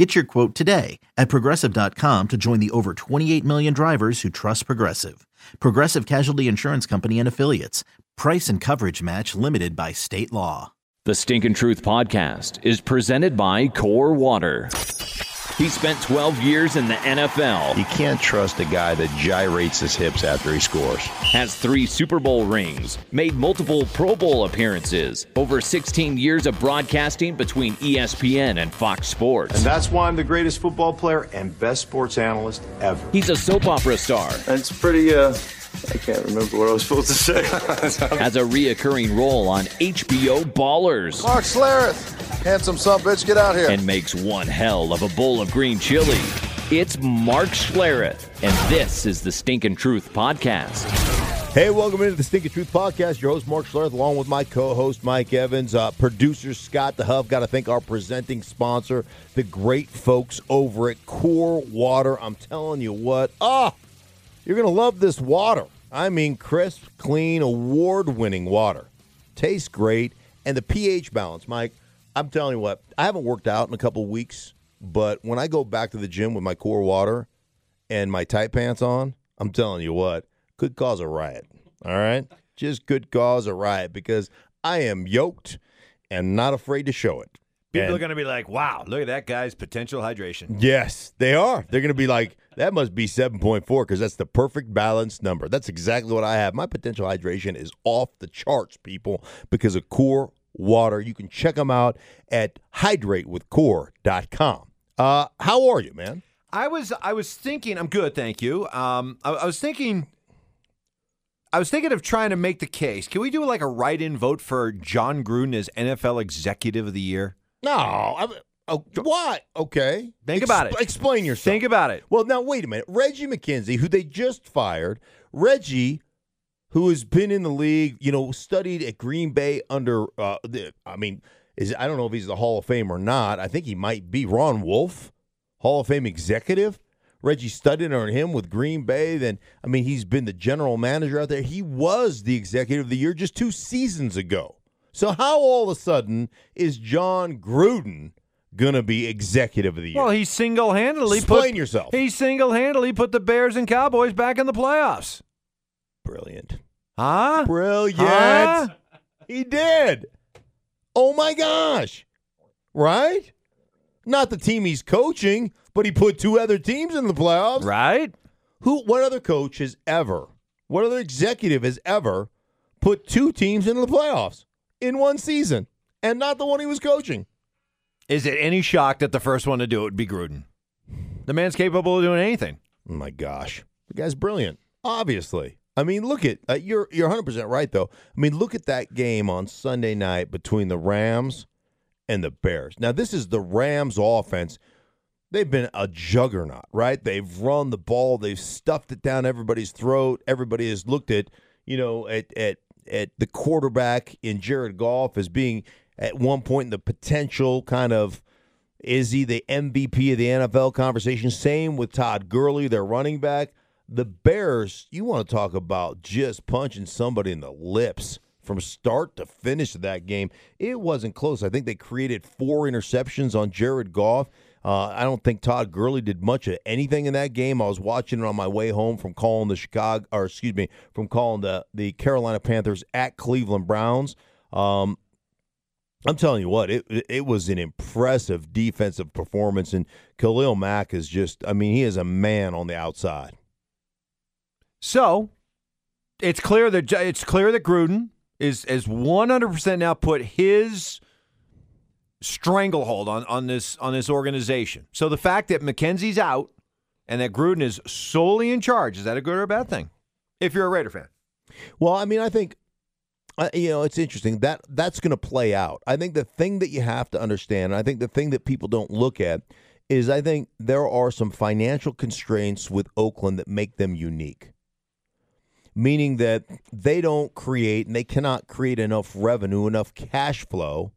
Get your quote today at progressive.com to join the over 28 million drivers who trust Progressive. Progressive Casualty Insurance Company and Affiliates. Price and coverage match limited by state law. The Stinkin' Truth podcast is presented by Core Water. He spent 12 years in the NFL. You can't trust a guy that gyrates his hips after he scores. Has three Super Bowl rings, made multiple Pro Bowl appearances, over 16 years of broadcasting between ESPN and Fox Sports. And that's why I'm the greatest football player and best sports analyst ever. He's a soap opera star. It's pretty, uh, I can't remember what I was supposed to say. has a reoccurring role on HBO Ballers. Mark Schlereth, handsome son bitch, get out here. And makes one hell of a bowl of green chili. It's Mark Schlereth, and this is the Stinkin' Truth Podcast. Hey, welcome into the Stinkin' Truth Podcast. Your host, Mark Schlereth, along with my co-host, Mike Evans. Uh, producer, Scott the Huff. Got to thank our presenting sponsor, the great folks over at Core Water. I'm telling you what, ah, you're going to love this water. I mean, crisp, clean, award winning water. Tastes great. And the pH balance, Mike, I'm telling you what, I haven't worked out in a couple weeks, but when I go back to the gym with my core water and my tight pants on, I'm telling you what, could cause a riot. All right? Just could cause a riot because I am yoked and not afraid to show it. People And- are going to be like, wow, look at that guy's potential hydration. Yes, they are. They're going to be like, that must be 7.4 because that's the perfect balanced number. That's exactly what I have. My potential hydration is off the charts, people, because of Core Water. You can check them out at hydratewithcore.com. Uh, how are you, man? I was I was thinking, I'm good, thank you. Um, I, I was thinking, I was thinking of trying to make the case. Can we do like a write-in vote for Jon Gruden as NFL Executive of the Year? No. I, oh, what? Okay. Think about it. Explain yourself. Think about it. Well, now wait a minute. Reggie McKenzie, who they just fired, Reggie, who has been in the league, you know, studied at Green Bay under. Uh, the, I mean, is I don't know if he's the Hall of Fame or not. I think he might be. Ron Wolf, Hall of Fame executive. Reggie studied under him with Green Bay. Then, I mean, he's been the general manager out there. He was the executive of the year just two seasons ago. So how all of a sudden is Jon Gruden gonna be executive of the year? Well, he single-handedly Explain put, yourself. He single-handedly put the Bears and Cowboys back in the playoffs. Brilliant. Huh? Brilliant. Huh? He did. Oh my gosh. Right? Not the team he's coaching, but he put two other teams in the playoffs. Right? Who what other coach has ever, what other executive has ever put two teams into the playoffs in one season and not the one he was coaching? Is it any shock that the first one to do it would be Gruden? The man's capable of doing anything. Oh my gosh. The guy's brilliant. Obviously. I mean, look at uh, you're you're 100% right though. I mean, look at that game on Sunday night between the Rams and the Bears. Now, this is the Rams offense. They've been a juggernaut, right? They've run the ball, they've stuffed it down everybody's throat. Everybody has looked at, you know, at at at the quarterback in Jared Goff as being at one point the potential kind of is he the MVP of the NFL conversation? Same with Todd Gurley, their running back. The Bears, you want to talk about just punching somebody in the lips from start to finish of that game. It wasn't close. I think they created four interceptions on Jared Goff. Uh, I don't think Todd Gurley did much of anything in that game. I was watching it on my way home from calling the Chicago, or excuse me, from calling the the Carolina Panthers at Cleveland Browns. Um, I'm telling you what, it it was an impressive defensive performance, and Khalil Mack is just, I mean, he is a man on the outside. So it's clear that it's clear that Gruden is is one hundred percent now put his stranglehold on on this on this organization. So the fact that McKenzie's out and that Gruden is solely in charge is that a good or a bad thing? If you're a Raider fan, Well, I mean, I think uh, you know it's interesting that that's going to play out. I think the thing that you have to understand, and I think the thing that people don't look at, is I think there are some financial constraints with Oakland that make them unique. Meaning that they don't create and they cannot create enough revenue, enough cash flow.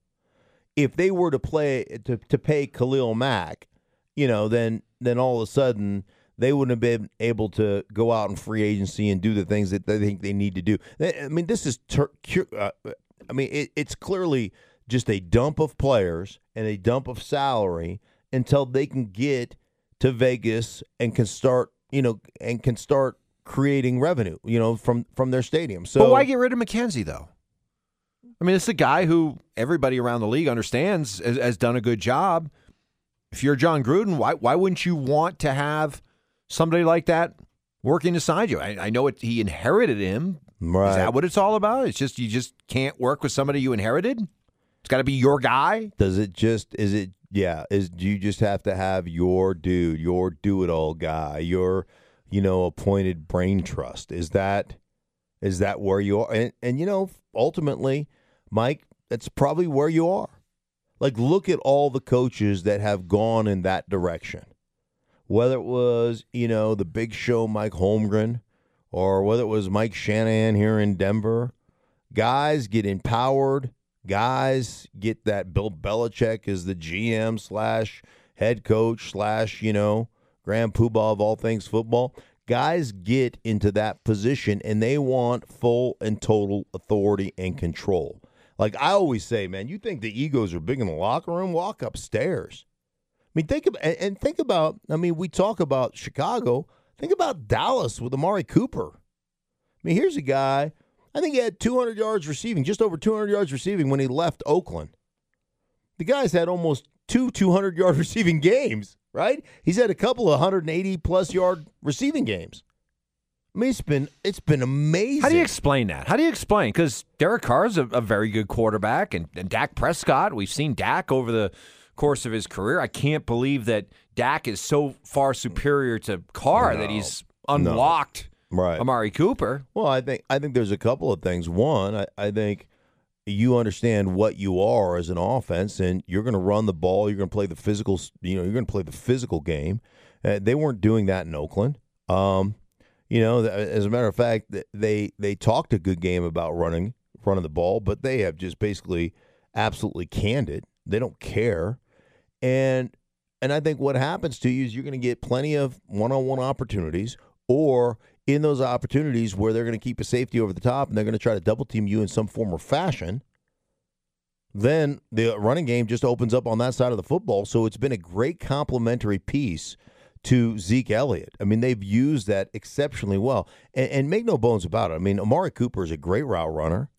If they were to play to, to pay Khalil Mack, you know, then then all of a sudden they wouldn't have been able to go out in free agency and do the things that they think they need to do. I mean, this is, ter- uh, I mean, it, it's clearly just a dump of players and a dump of salary until they can get to Vegas and can start, you know, and can start creating revenue, you know, from from their stadium. So, but why get rid of McKenzie though? I mean, it's a guy who everybody around the league understands has, has done a good job. If you're Jon Gruden, why why wouldn't you want to have somebody like that working beside you? I, I know it, he inherited him. Right. Is that what it's all about? It's just you just can't work with somebody you inherited. It's got to be your guy. Does it just is it yeah, is do you just have to have your dude, your do it all guy, your you know, appointed brain trust? Is that is that where you are? And and you know, ultimately, Mike, that's probably where you are. Like look at all the coaches that have gone in that direction. Whether it was, you know, the big show Mike Holmgren or whether it was Mike Shanahan here in Denver, guys get empowered guys get that Bill Belichick is the GM slash head coach slash, you know, grand poobah of all things football. Guys get into that position and they want full and total authority and control. Like I always say, man, you think the egos are big in the locker room? Walk upstairs. I mean, think about and think about. I mean, we talk about Chicago. Think about Dallas with Amari Cooper. I mean, here's a guy I think he had 200 yards receiving, just over 200 yards receiving when he left Oakland. The guy's had almost two 200 yard receiving games, right? He's had a couple of 180 plus yard receiving games. I mean, it's been it's been amazing. How do you explain that? How do you explain? Because Derek Carr's a, a very good quarterback, and, and Dak Prescott. We've seen Dak over the course of his career. I can't believe that Dak is so far superior to Carr No. that he's unlocked Right. Amari Cooper. Well, I think I think there's a couple of things. One, I, I think you understand what you are as an offense, and you're going to run the ball. You're going to play the physical. You know, you're going to play the physical game. Uh, they weren't doing that in Oakland. Um, you know, as a matter of fact, they they talked a good game about running running the ball, but they have just basically absolutely canned it. They don't care, and and I think what happens to you is you're going to get plenty of one on one opportunities, or in those opportunities where they're going to keep a safety over the top and they're going to try to double team you in some form or fashion, then the running game just opens up on that side of the football. So it's been a great complementary piece to Zeke Elliott. I mean, they've used that exceptionally well. And, and make no bones about it. I mean, Amari Cooper is a great route runner.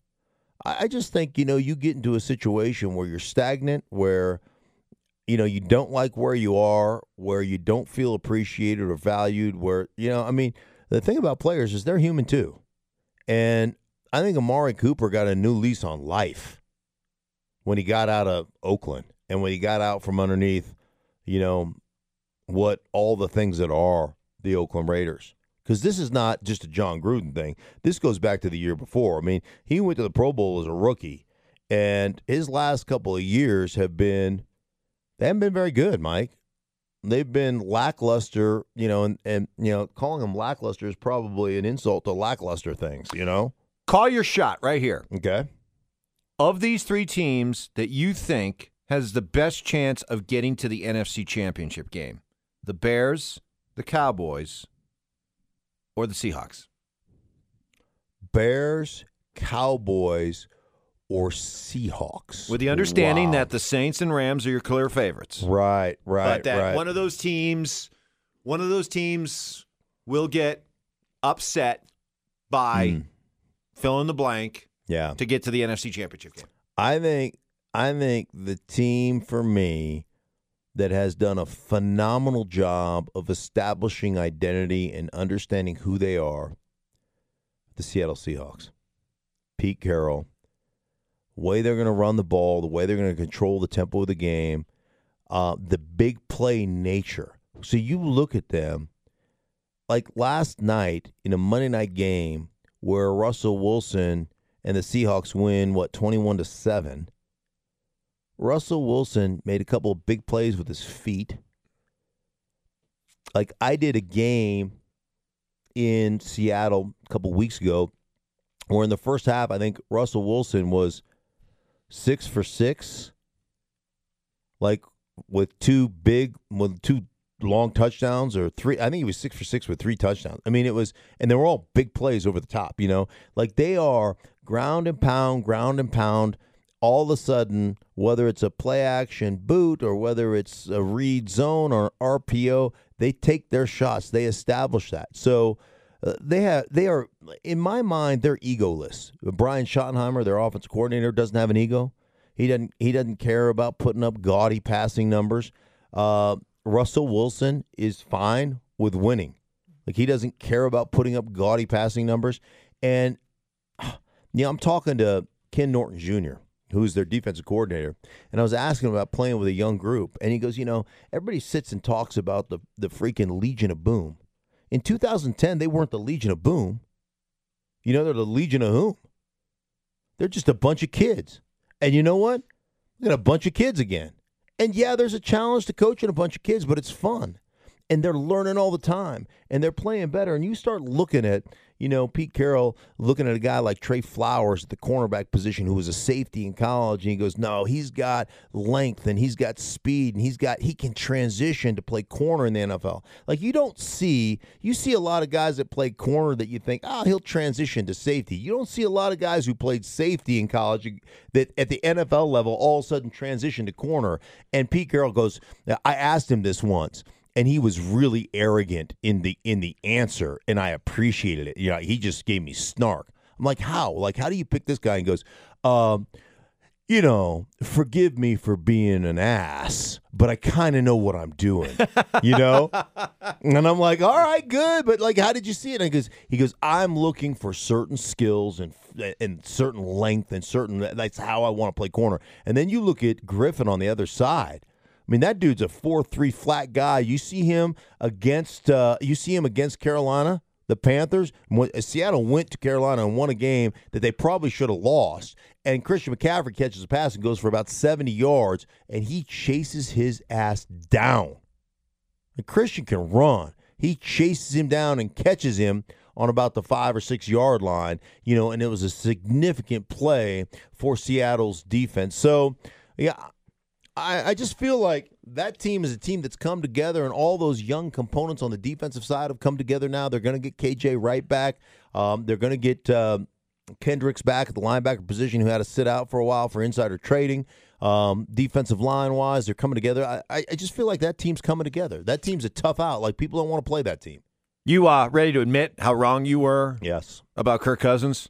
I, I just think, you know, you get into a situation where you're stagnant, where you know, you don't like where you are, where you don't feel appreciated or valued, where, you know, I mean, the thing about players is they're human too. And I think Amari Cooper got a new lease on life when he got out of Oakland and when he got out from underneath, you know, what all the things that are the Oakland Raiders. Because this is not just a Jon Gruden thing. This goes back to the year before. I mean, he went to the Pro Bowl as a rookie, and his last couple of years have been they haven't been very good, Mike. They've been lackluster, you know, and, and you know, calling them lackluster is probably an insult to lackluster things, you know? Call your shot right here. Okay. Of these three teams that you think has the best chance of getting to the NFC Championship game, the Bears, the Cowboys, or the Seahawks? Bears, Cowboys, or Seahawks. With the understanding Wow. that the Saints and Rams are your clear favorites. Right, right, but that right. one of those teams, one of those teams will get upset by Hmm. fill in the blank yeah. to get to the NFC Championship game. I think I think the team for me that has done a phenomenal job of establishing identity and understanding who they are, the Seattle Seahawks. Pete Carroll, way they're going to run the ball, the way they're going to control the tempo of the game, uh, the big play nature. So you look at them like last night in a Monday night game where Russell Wilson and the Seahawks win what 21 to 7. Russell Wilson made a couple of big plays with his feet. Like I did a game in Seattle a couple weeks ago, where in the first half, I think Russell Wilson was six for six, like with two big, with two long touchdowns or three. I think he was six for six with three touchdowns. I mean, it was, and they were all big plays over the top, you know, like they are ground and pound, ground and pound. All of a sudden, whether it's a play action boot or whether it's a read zone or RPO, they take their shots. They establish that. So, uh, they have they are in my mind they're egoless. Brian Schottenheimer, their offensive coordinator, doesn't have an ego. He doesn't he doesn't care about putting up gaudy passing numbers. Uh, Russell Wilson is fine with winning. Like he doesn't care about putting up gaudy passing numbers. And you know, I'm talking to Ken Norton Jr., who's their defensive coordinator, and I was asking him about playing with a young group, and he goes, you know, everybody sits and talks about the the freaking Legion of Boom. In 2010, they weren't the Legion of Boom. You know, they're the Legion of whom? They're just a bunch of kids. And you know what? We got a bunch of kids again. And yeah, there's a challenge to coaching a bunch of kids, but it's fun. And they're learning all the time and they're playing better. And you start looking at, you know, Pete Carroll looking at a guy like Tre Flowers at the cornerback position who was a safety in college. And he goes, no, he's got length and he's got speed and he's got, he can transition to play corner in the NFL. Like you don't see, you see a lot of guys that play corner that you think, oh, he'll transition to safety. You don't see a lot of guys who played safety in college that at the NFL level all of a sudden transition to corner. And Pete Carroll goes, I asked him this once and he was really arrogant in the in the answer and I appreciated it. You know, he just gave me snark. I'm like, "How? Like how do you pick this guy?" And goes, um, you know, forgive me for being an ass, but I kind of know what I'm doing, you know? and I'm like, all right, good. But like, how did you see it? And he goes, he goes, I'm looking for certain skills and, and certain length and certain, that's how I want to play corner. And then you look at Griffin on the other side. I mean, that dude's a four-three flat guy. You see him against, uh, you see him against Carolina, the Panthers. Seattle went to Carolina and won a game that they probably should have lost. And Christian McCaffrey catches a pass and goes for about 70 yards, and he chases his ass down. And Christian can run. He chases him down and catches him on about the five or six yard line, you know, and it was a significant play for Seattle's defense. So, yeah, I, I just feel like that team is a team that's come together, and all those young components on the defensive side have come together now. They're going to get KJ Wright back. Um, they're going to get uh, Kendricks back at the linebacker position, who had to sit out for a while for insider trading. Um, defensive line wise, they're coming together. I, I just feel like that team's coming together. That team's a tough out. Like people don't want to play that team. You uh ready to admit how wrong you were? Yes. About Kirk Cousins?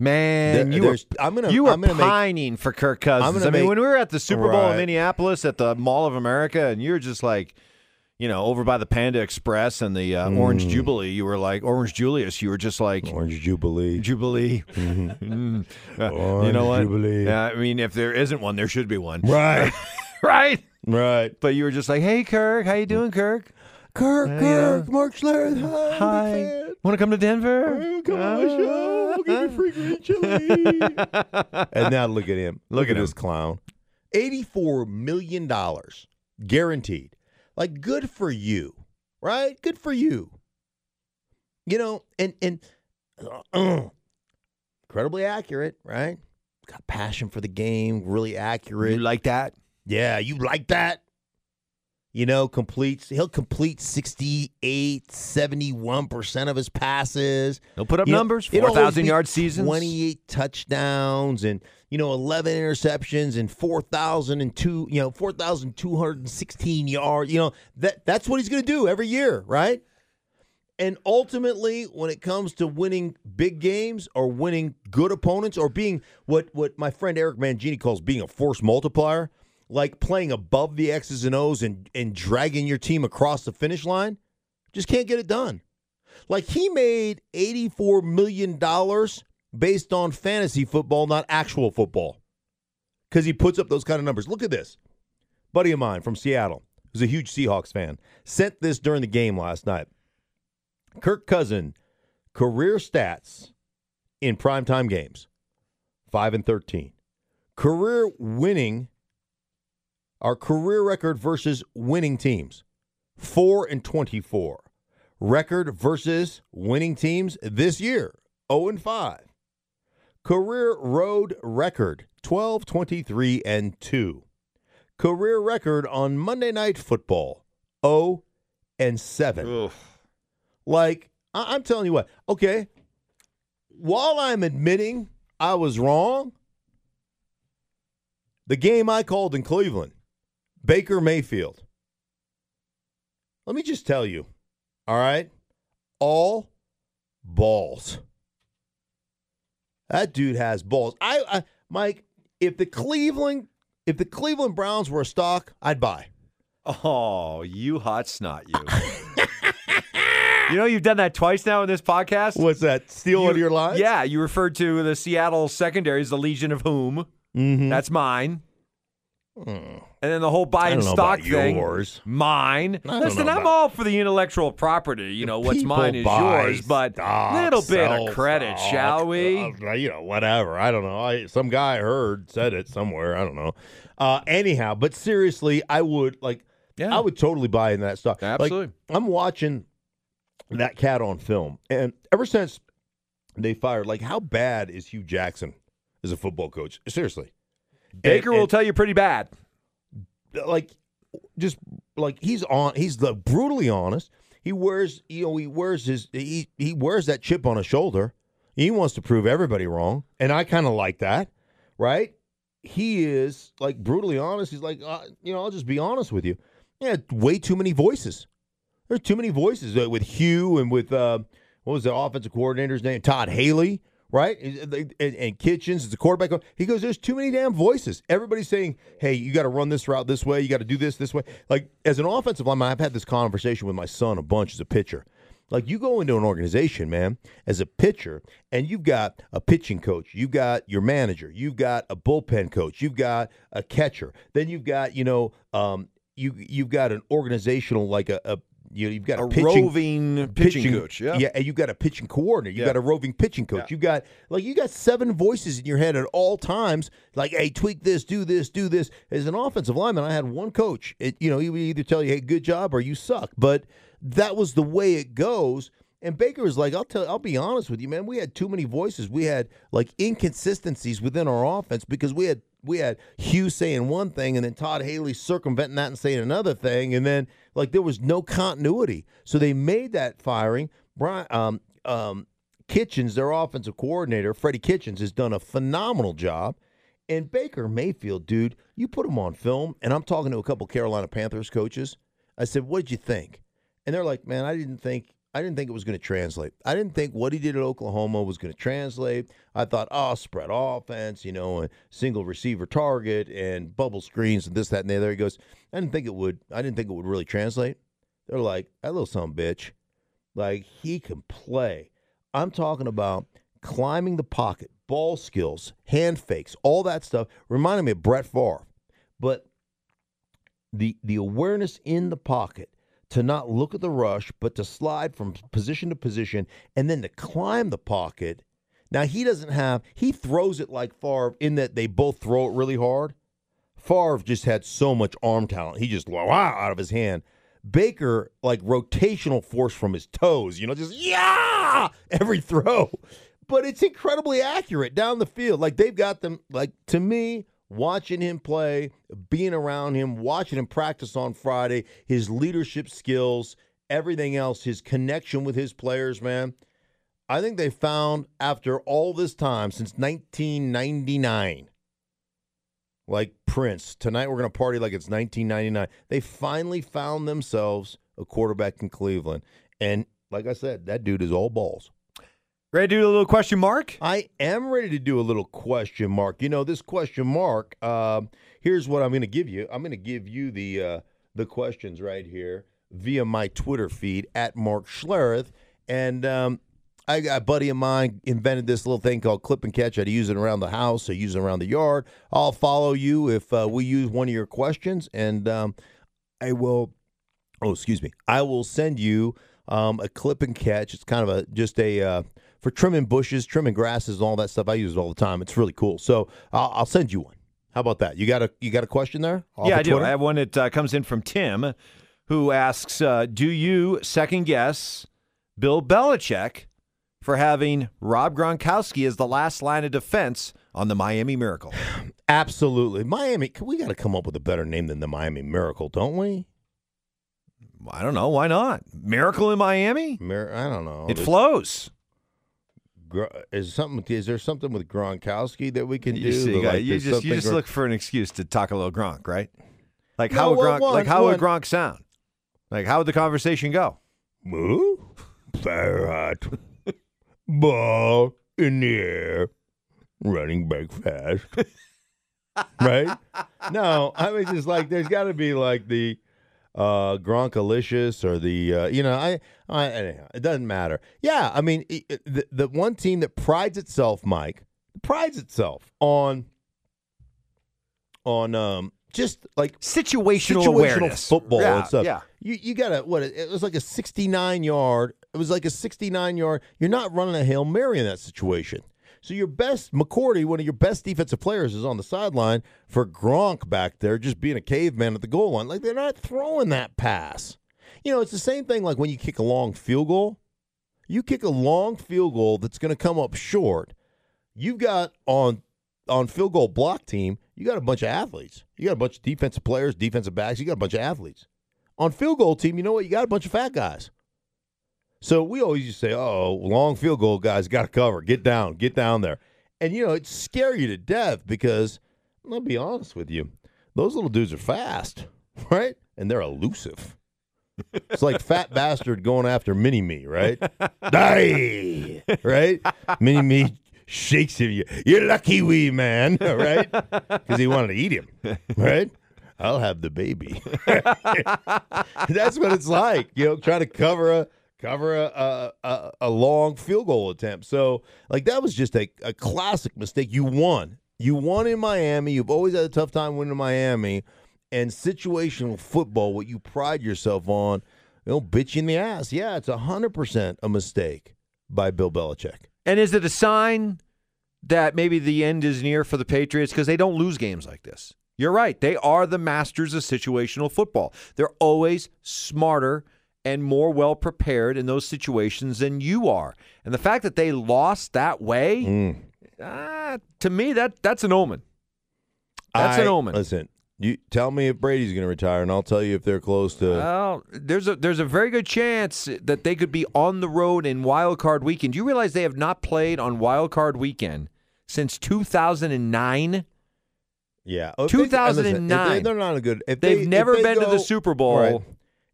Man, There- you were I'm gonna- you were I'm gonna make- pining for Kirk Cousins. Gonna mean, make- when we were at the Super Bowl in Minneapolis at the Mall of America, and you're just like, you know, over by the Panda Express and the uh, Orange Jubilee, you were like Orange Julius. You were just like Orange Jubilee. Jubilee. Mm. Uh, you know what? Jubilee. Yeah, I mean, if there isn't one, there should be one. Right. right. right. But you were just like, "Hey, Kirk, how you doing, Kirk? Kirk, Kirk, yeah. Mark Schlereth. Hi. Hi. Want to come to Denver? Come on my show. I'll give you chili. and now look at him. Look at this clown. $84 million guaranteed. Like, good for you, right? Good for you. You know, and, and uh, incredibly accurate, right? Got passion for the game, really accurate. You like that? Yeah, you like that? You know, completes he'll complete 68, 71% of his passes. He'll put up You numbers, 4,000 be yard seasons. 28 touchdowns and you know 11 interceptions and 4,002, you know, 4,216 yards. You know, that that's what he's going to do every year, right? And ultimately, when it comes to winning big games or winning good opponents or being what what my friend Eric Mangini calls being a force multiplier, like playing above the X's and O's and, and dragging your team across the finish line, just can't get it done. Like he made $84 million based on fantasy football, not actual football. Because he puts up those kind of numbers. Look at this. Buddy of mine from Seattle, who's a huge Seahawks fan, sent this during the game last night. Kirk Cousin, career stats in primetime games 5 and 13. Career winning, our career record versus winning teams 4 and 24. record versus winning teams this year 0 and 5. Career road record 12, 23, and 2. Career record on Monday Night Football 0 and 7. Like, I- I'm telling you what, okay, while I'm admitting I was wrong, the game I called in Cleveland, Baker Mayfield. Let me just tell you, all right, all balls. That dude has balls. I, I Mike, if the Cleveland if the Cleveland Browns were a stock, I'd buy. Oh, you hot snot, you. you know, you've done that twice now in this podcast. What's that? Steal You- one of your lines? Yeah, you referred to the Seattle secondary as the Legion of Whom. Mm-hmm. That's mine. And then the whole. Buying stock thing. yours. Mine. Listen, I'm all for the intellectual property. You know, what's People mine is buy yours, but stock, little bit sell of credit, stock, shall we? uh, you know, whatever. I don't know. I, some guy I heard said it somewhere. I don't know. Uh, anyhow, but seriously, I would like. Yeah. I would totally buy in that stock. Like, Absolutely. I'm watching that cat on film, and ever since they fired, like, how bad is Hue Jackson as a football coach? Seriously, Baker And- will tell you pretty bad. like just like he's on he's the brutally honest. He wears you know he wears his he he wears that chip on his shoulder. He wants to prove everybody wrong and i kind of like that right? He is like brutally honest. He's like uh, you know i'll just be honest with you. Yeah way too many voices. There's too many voices uh, with Hue and with uh what was the offensive coordinator's name? Todd haley right? And, Kitchens is the quarterback. He goes, "There's too many damn voices. Everybody's saying, hey, you got to run this route this way. You got to do this this way." Like as an offensive lineman, I've had this conversation with my son a bunch as a pitcher. Like you go into an organization, man, as a pitcher, and you've got a pitching coach, you've got your manager, you've got a bullpen coach, you've got a catcher, then you've got you know, um, you you've got an organizational like a, a you know, you've got a, A pitching, roving pitching coach, yeah. yeah, and you've got a pitching coordinator, you Yeah. got a roving pitching coach, you got like you got seven voices in your head at all times. Like, hey, tweak this, do this, do this. As an offensive lineman, I had one coach. It, you know, he would either tell you, hey, good job, or you suck. But that was the way it goes. And Baker was like, I'll tell, I'll be honest with you, man. We had too many voices. We had like inconsistencies within our offense because we had we had Hue saying one thing and then Todd Haley circumventing that and saying another thing, and then like there was no continuity. So they made that firing. Brian um, um, Kitchens, their offensive coordinator, Freddie Kitchens, has done a phenomenal job. And Baker Mayfield, dude, you put him on film, and I'm talking to a couple Carolina Panthers coaches. I said, "What'd you think?" And they're like, "Man, I didn't think I didn't think it was going to translate. I didn't think what he did at Oklahoma was going to translate. I thought, oh, spread offense, you know, and single receiver target and bubble screens and this, that, and the other. He goes, I didn't think it would. I didn't think it would really translate. They're like, that little son a bitch, like he can play. I'm talking about climbing the pocket, ball skills, hand fakes, all that stuff. Reminded me of Brett Favre, but the the awareness in the pocket to not look at the rush, but to slide from position to position and then to climb the pocket. Now he doesn't have he throws it like Favre in that they both throw it really hard. Favre just had so much arm talent. He just wow out of his hand. Baker like rotational force from his toes, you know, just yeah every throw. But it's incredibly accurate down the field. Like they've got them like to me watching him play, being around him, watching him practice on Friday, his leadership skills, everything else, his connection with his players, man. I think they found after all this time since 1999 like Prince. Tonight we're going to party like it's 1999. They finally found themselves a quarterback in Cleveland. And like I said, that dude is all balls. Ready to do a little question mark? I am ready to do a little question mark. You know, this question mark, uh, here's what I'm going to give you. I'm going to give you the uh, the questions right here via my Twitter feed at Mark Schlereth. And um, I got a buddy of mine invented this little thing called clip and catch. I'd use it around the house, I use it around the yard. I'll follow you if uh, we use one of your questions, and um, I will. Oh, excuse me. I will send you um, a clip and catch. It's kind of a just a uh, for trimming bushes, trimming grasses, and all that stuff. I use it all the time. It's really cool. So I'll, I'll send you one. How about that? You got a you got a question there? Yeah, I do. Twitter? I have one that uh, comes in from Tim, who asks, uh, "Do you second guess Bill Belichick for having Rob Gronkowski as the last line of defense on the Miami Miracle. Absolutely. Miami, we got to come up with a better name than the Miami Miracle, don't we? I don't know. Why not? Miracle in Miami? Mir- I don't know. It There's- flows. Is something? Is there something with Gronkowski that we can You, do? see, Like, you just you just look for an excuse to talk a little Gronk, right? Like No, how would Gronk? one- like how would Gronk sound? Like how would the conversation go? Moo, fire hot, ball in the air, running back fast. right? No, I mean just like there's got to be like the uh Gronkalicious or the uh, you know I I anyhow, it doesn't matter. Yeah, I mean it, it- the the one team that prides itself, Mike, prides itself on on um just like Situational, situational awareness, football yeah, and stuff. Yeah, You you got to what it it was like a 69 yard. It was like a 69 yard. You're not running a Hail Mary in that situation. So your best McCourty, one of your best defensive players is on the sideline for Gronk back there just being a caveman at the goal line. Like they're not throwing that pass. You know, it's the same thing like when you kick a long field goal. You kick a long field goal that's going to come up short. You've got on on field goal block team, you got a bunch of athletes. You got a bunch of defensive players, defensive backs, you got a bunch of athletes. On field goal team, you know what? You got a bunch of fat guys. So we always used to say, "Oh, long field goal guys got to cover. Get down, get down there." And you know, it scare you to death because I'll be honest with you, those little dudes are fast, right? And they're elusive. It's like fat bastard going after mini me, right? Die, right? Mini me shakes him. You, you're lucky, wee man, right? Because he wanted to eat him, right? I'll have the baby. That's what it's like, you know, trying to cover a cover a a, a, long field goal attempt. So, like that was just a, a classic mistake. You won. You won in Miami. You've always had a tough time winning in Miami. And situational football, what you pride yourself on, know, bitch you in the ass. Yeah, it's hundred percent a mistake by Bill Belichick. And is it a sign that maybe the end is near for the Patriots because they don't lose games like this? You're right. They are the masters of situational football. They're always smarter and more well prepared in those situations than you are. And the fact that they lost that way, Mm. ah, to me, that that's an omen. That's an omen. Listen, you tell me if Brady's going to retire, and I'll tell you if they're close to. Well, there's a there's a very good chance that they could be on the road in Wild Card Weekend. Do you realize they have not played on Wild Card Weekend since 2009? Yeah, Oh, if they- and listen, if 2009. They, they're not a good. If They've they, never they been to the Super Bowl. Right.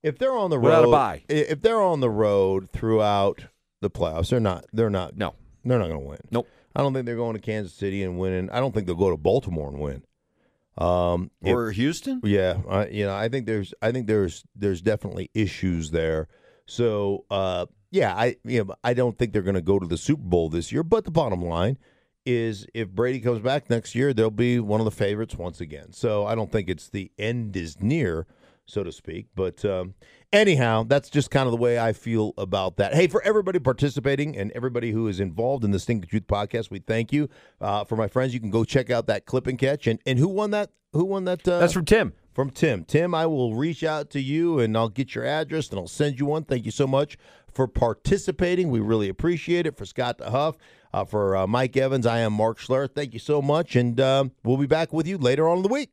If they're on the road, a bye. If they're on the road throughout the playoffs, they're not. They're not. No. they're not going to win. Nope. I don't think they're going to Kansas City and winning. I don't think they'll go to Baltimore and win. Um, if- Or Houston? yeah, I, you know, I think there's, I think there's, there's definitely issues there. So, uh, yeah, I, you know, I don't think they're going to go to the Super Bowl this year. But the bottom line is, if Brady comes back next year, they'll be one of the favorites once again. So, I don't think it's the end is near, so to speak. But um, anyhow, that's just kind of the way I feel about that. Hey, for everybody participating and everybody who is involved in the Stink the Truth podcast, we thank you. Uh, for my friends, you can go check out that clip and catch. And and who won that? Who won that? Uh, That's from Tim. from Tim. Tim, I will reach out to you and I'll get your address and I'll send you one. Thank you so much for participating. We really appreciate it. For Scott DeHuff, uh, for uh, Mike Evans, I am Mark Schler. Thank you so much. And um, we'll be back with you later on in the week.